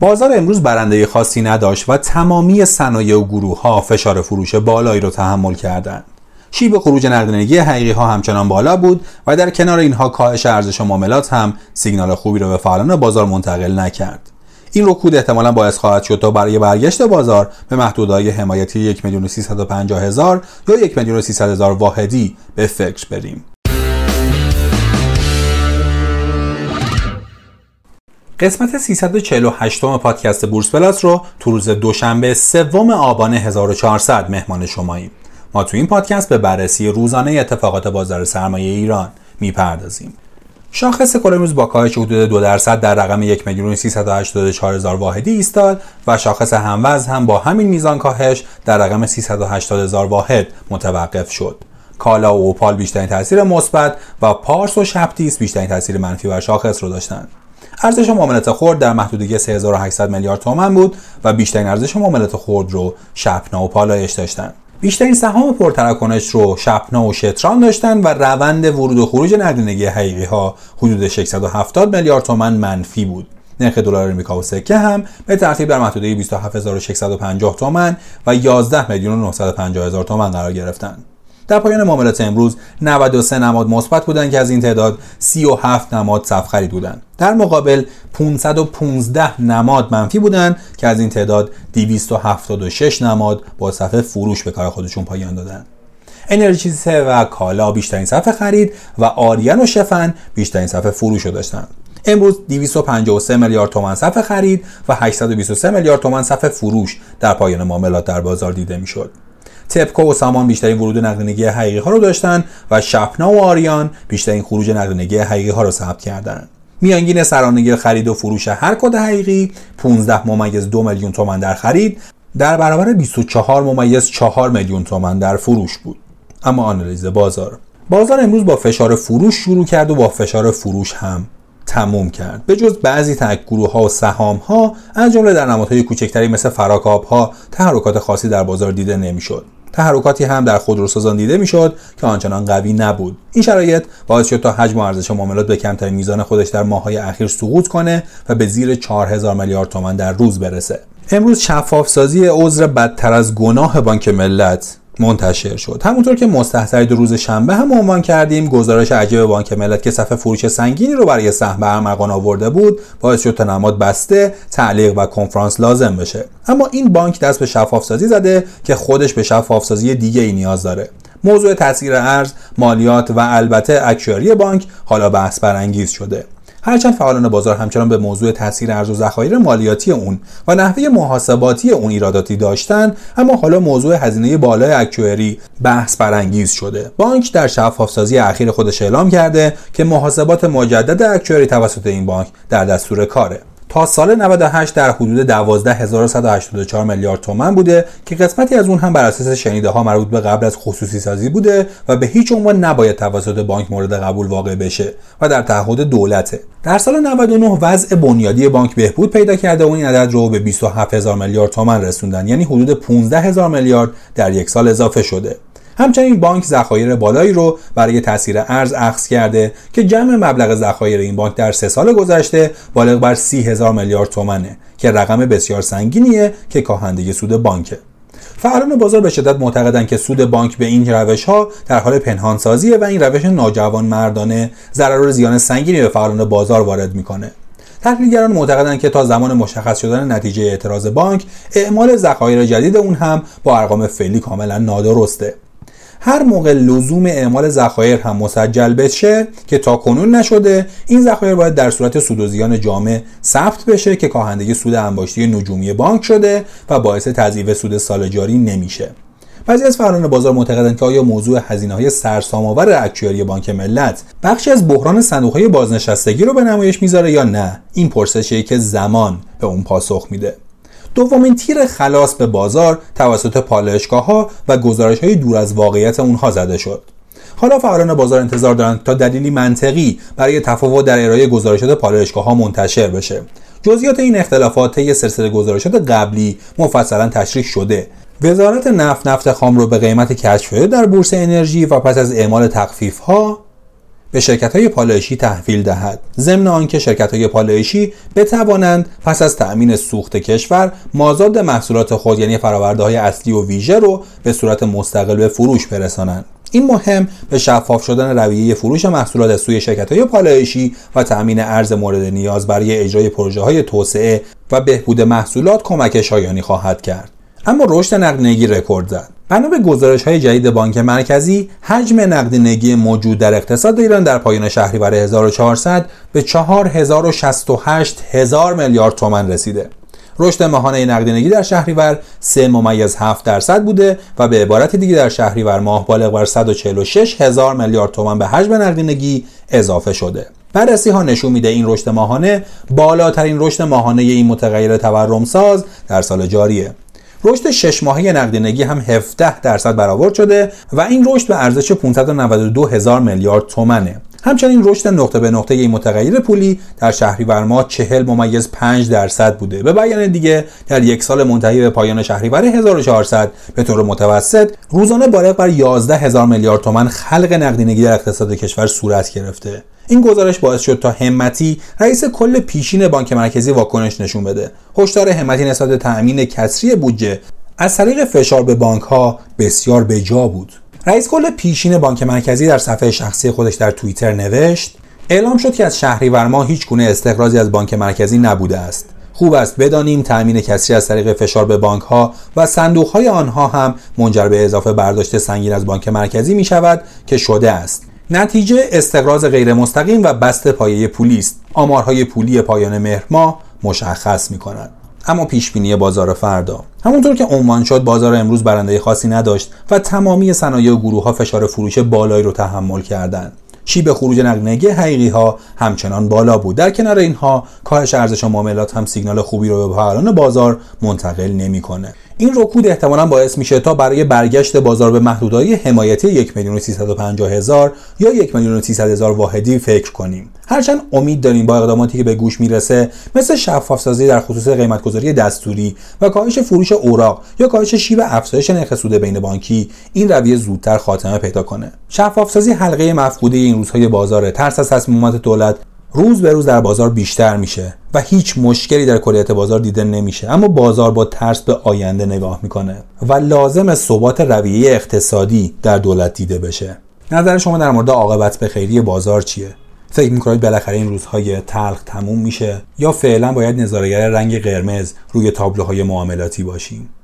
بازار امروز برنده خاصی نداشت و تمامی صنایع و گروه ها فشار فروش بالایی رو تحمل کردند. شیب خروج نقدینگی حقیقی ها همچنان بالا بود و در کنار اینها کاهش ارزش معاملات هم سیگنال خوبی رو به فعالان بازار منتقل نکرد. این رکود احتمالا باعث خواهد شد تا برای برگشت بازار به محدودهای حمایتی 1 میلیون یا 1 میلیون هزار واحدی به فکر بریم. قسمت 348 پادکست بورس پلاس رو تو روز دوشنبه سوم آبان 1400 مهمان شماییم. ما تو این پادکست به بررسی روزانه اتفاقات بازار سرمایه ایران می‌پردازیم. شاخص کل امروز با کاهش حدود 2 درصد در رقم 1 میلیون واحدی ایستاد و شاخص هموز هم با همین میزان کاهش در رقم 380 هزار واحد متوقف شد. کالا و اوپال بیشترین تاثیر مثبت و پارس و شپتیس بیشترین تاثیر منفی بر شاخص رو داشتند. ارزش معاملات خرد در محدوده 3800 میلیارد تومان بود و بیشترین ارزش معاملات خرد رو شپنا و پالایش داشتند. بیشترین سهام پرتراکنش رو شپنا و شتران داشتن و روند ورود و خروج نقدینگی حقیقی ها حدود 670 میلیارد تومان منفی بود. نرخ دلار آمریکا و سکه هم به ترتیب در محدوده 27650 تومان و 11 میلیون و 950 هزار تومان قرار گرفتند. در پایان معاملات امروز 93 نماد مثبت بودند که از این تعداد 37 نماد صف خرید بودند. در مقابل 515 نماد منفی بودند که از این تعداد 276 نماد با صفحه فروش به کار خودشون پایان دادند انرژی و کالا بیشترین صفحه خرید و آریان و شفن بیشترین صفحه فروش رو داشتند. امروز 253 میلیارد تومان صفحه خرید و 823 میلیارد تومان صفحه فروش در پایان معاملات در بازار دیده می‌شد. تپکو و سامان بیشترین ورود نقدینگی حقیقی ها رو داشتن و شپنا و آریان بیشترین خروج نقدینگی حقیقی ها رو ثبت کردند. میانگین سرانگی خرید و فروش هر کد حقیقی 15 ممیز دو میلیون تومان در خرید. در برابر 24 ممیز 4 میلیون تومان در فروش بود. اما آنالیز بازار. بازار امروز با فشار فروش شروع کرد و با فشار فروش هم تموم کرد. به جز بعضی تک گروه ها و سهام ها از جمله در نمادهای کوچکتری مثل فراکاب ها تحرکات خاصی در بازار دیده نمی‌شد. تحرکاتی هم در خودروسازان دیده می‌شد که آنچنان قوی نبود. این شرایط باعث شد تا حجم و ارزش معاملات به کمترین میزان خودش در ماههای اخیر سقوط کنه و به زیر 4000 میلیارد تومان در روز برسه. امروز شفاف سازی عذر بدتر از گناه بانک ملت منتشر شد. همونطور که مستحضر روز شنبه هم عنوان کردیم گزارش عجیب بانک ملت که صفحه فروش سنگینی رو برای سهم ارمغان آورده بود باعث شد تا نماد بسته تعلیق و کنفرانس لازم بشه. اما این بانک دست به شفاف سازی زده که خودش به شفاف سازی دیگه ای نیاز داره. موضوع تاثیر ارز مالیات و البته اکچوری بانک حالا بحث برانگیز شده. هرچند فعالان بازار همچنان به موضوع تاثیر ارز و ذخایر مالیاتی اون و نحوه محاسباتی اون ایراداتی داشتن اما حالا موضوع هزینه بالای اکچوری بحث برانگیز شده. بانک در شفافسازی اخیر خودش اعلام کرده که محاسبات مجدد اکچوری توسط این بانک در دستور کاره. تا سال 98 در حدود 12184 میلیارد تومن بوده که قسمتی از اون هم بر اساس شنیده ها مربوط به قبل از خصوصی سازی بوده و به هیچ عنوان نباید توسط بانک مورد قبول واقع بشه و در تعهد دولته. در سال 99 وضع بنیادی بانک بهبود پیدا کرده و این عدد رو به 27000 میلیارد تومن رسوندن یعنی حدود 15000 میلیارد در یک سال اضافه شده. همچنین بانک ذخایر بالایی رو برای تاثیر ارز اخذ کرده که جمع مبلغ ذخایر این بانک در سه سال گذشته بالغ بر سی هزار میلیارد تومنه که رقم بسیار سنگینیه که کاهنده سود بانکه. فعالان بازار به شدت معتقدند که سود بانک به این روش ها در حال پنهانسازیه و این روش ناجوان مردانه ضرر و زیان سنگینی به فعالان بازار وارد می‌کنه. تحلیلگران معتقدند که تا زمان مشخص شدن نتیجه اعتراض بانک اعمال ذخایر جدید اون هم با ارقام فعلی کاملا نادرسته. هر موقع لزوم اعمال ذخایر هم مسجل بشه که تا کنون نشده این ذخایر باید در صورت سود و زیان جامع ثبت بشه که کاهندگی سود انباشتی نجومی بانک شده و باعث تضعیف سود سال جاری نمیشه. بعضی از فعالان بازار معتقدند که آیا موضوع هزینه های سرسام‌آور اکچوری بانک ملت بخشی از بحران صندوق های بازنشستگی رو به نمایش می‌ذاره یا نه؟ این پرسشی که زمان به اون پاسخ میده. دومین تیر خلاص به بازار توسط پالایشگاه ها و گزارش های دور از واقعیت اونها زده شد. حالا فعالان بازار انتظار دارند تا دلیلی منطقی برای تفاوت در ارائه گزارشات پالایشگاه ها منتشر بشه. جزئیات این اختلافات طی سلسله گزارشات قبلی مفصلا تشریح شده. وزارت نفت نفت خام رو به قیمت کشف در بورس انرژی و پس از اعمال تخفیف ها به شرکت های پالایشی تحویل دهد. ضمن آنکه شرکت های پالایشی بتوانند پس از تأمین سوخت کشور مازاد محصولات خود یعنی فراورده های اصلی و ویژه رو به صورت مستقل به فروش برسانند. این مهم به شفاف شدن رویه فروش محصولات سوی شرکت های پالایشی و تأمین ارز مورد نیاز برای اجرای پروژه های توسعه و بهبود محصولات کمک شایانی خواهد کرد. اما رشد نقدینگی رکورد زد. بنا به گزارش های جدید بانک مرکزی حجم نقدینگی موجود در اقتصاد ایران در پایان شهریور 1400 به 4068 هزار میلیارد تومان رسیده. رشد ماهانه نقدینگی در شهریور 3 ممیز 7 درصد بوده و به عبارت دیگه در شهریور ماه بالغ بر 146 هزار میلیارد تومان به حجم نقدینگی اضافه شده. بررسی ها نشون میده این رشد ماهانه بالاترین رشد ماهانه این متغیر تورم ساز در سال جاریه. رشد شش ماهه نقدینگی هم 17 درصد برآورد شده و این رشد به ارزش 592 هزار میلیارد تومنه. همچنین رشد نقطه به نقطه این متغیر پولی در شهریور ماه 40 ممیز 5 درصد بوده. به بیان دیگه در یک سال منتهی به پایان شهریور 1400 به طور متوسط روزانه بالغ بر 11 هزار میلیارد تومان خلق نقدینگی در اقتصاد کشور صورت گرفته. این گزارش باعث شد تا همتی رئیس کل پیشین بانک مرکزی واکنش نشون بده. هشدار همتی نسبت به تأمین کسری بودجه از طریق فشار به بانک ها بسیار بجا بود. رئیس کل پیشین بانک مرکزی در صفحه شخصی خودش در توییتر نوشت اعلام شد که از شهریور ماه هیچ گونه استخراجی از بانک مرکزی نبوده است. خوب است بدانیم تأمین کسری از طریق فشار به بانک ها و صندوق های آنها هم منجر به اضافه برداشت سنگین از بانک مرکزی می شود که شده است. نتیجه استقراض غیر مستقیم و بست پایه پولی است. آمارهای پولی پایان مهر مشخص می کند اما پیش بینی بازار فردا. همونطور که عنوان شد بازار امروز برنده خاصی نداشت و تمامی صنایع و گروه ها فشار فروش بالایی رو تحمل کردند. شیب خروج نقدینگی حقیقی ها همچنان بالا بود. در کنار اینها کاهش ارزش معاملات هم سیگنال خوبی رو به فعالان بازار منتقل نمی‌کنه. این رکود احتمالا باعث میشه تا برای برگشت بازار به محدودهای حمایتی 1 میلیون هزار یا 1 میلیون هزار واحدی فکر کنیم. هرچند امید داریم با اقداماتی که به گوش می‌رسه مثل شفاف سازی در خصوص قیمتگذاری دستوری و کاهش فروش اوراق یا کاهش شیب افزایش نرخ سود بین بانکی این رویه زودتر خاتمه پیدا کنه. شفاف سازی حلقه مفقوده این روزهای بازار ترس از تصمیمات دولت روز به روز در بازار بیشتر میشه و هیچ مشکلی در کلیت بازار دیده نمیشه. اما بازار با ترس به آینده نگاه می‌کنه و لازم ثبات رویه اقتصادی در دولت دیده بشه. نظر شما در مورد عاقبت به خیری بازار چیه؟ فکر می‌کنید بالاخره این روزهای تلخ تموم میشه یا فعلا باید نظارگر رنگ قرمز روی تابلوهای معاملاتی باشیم؟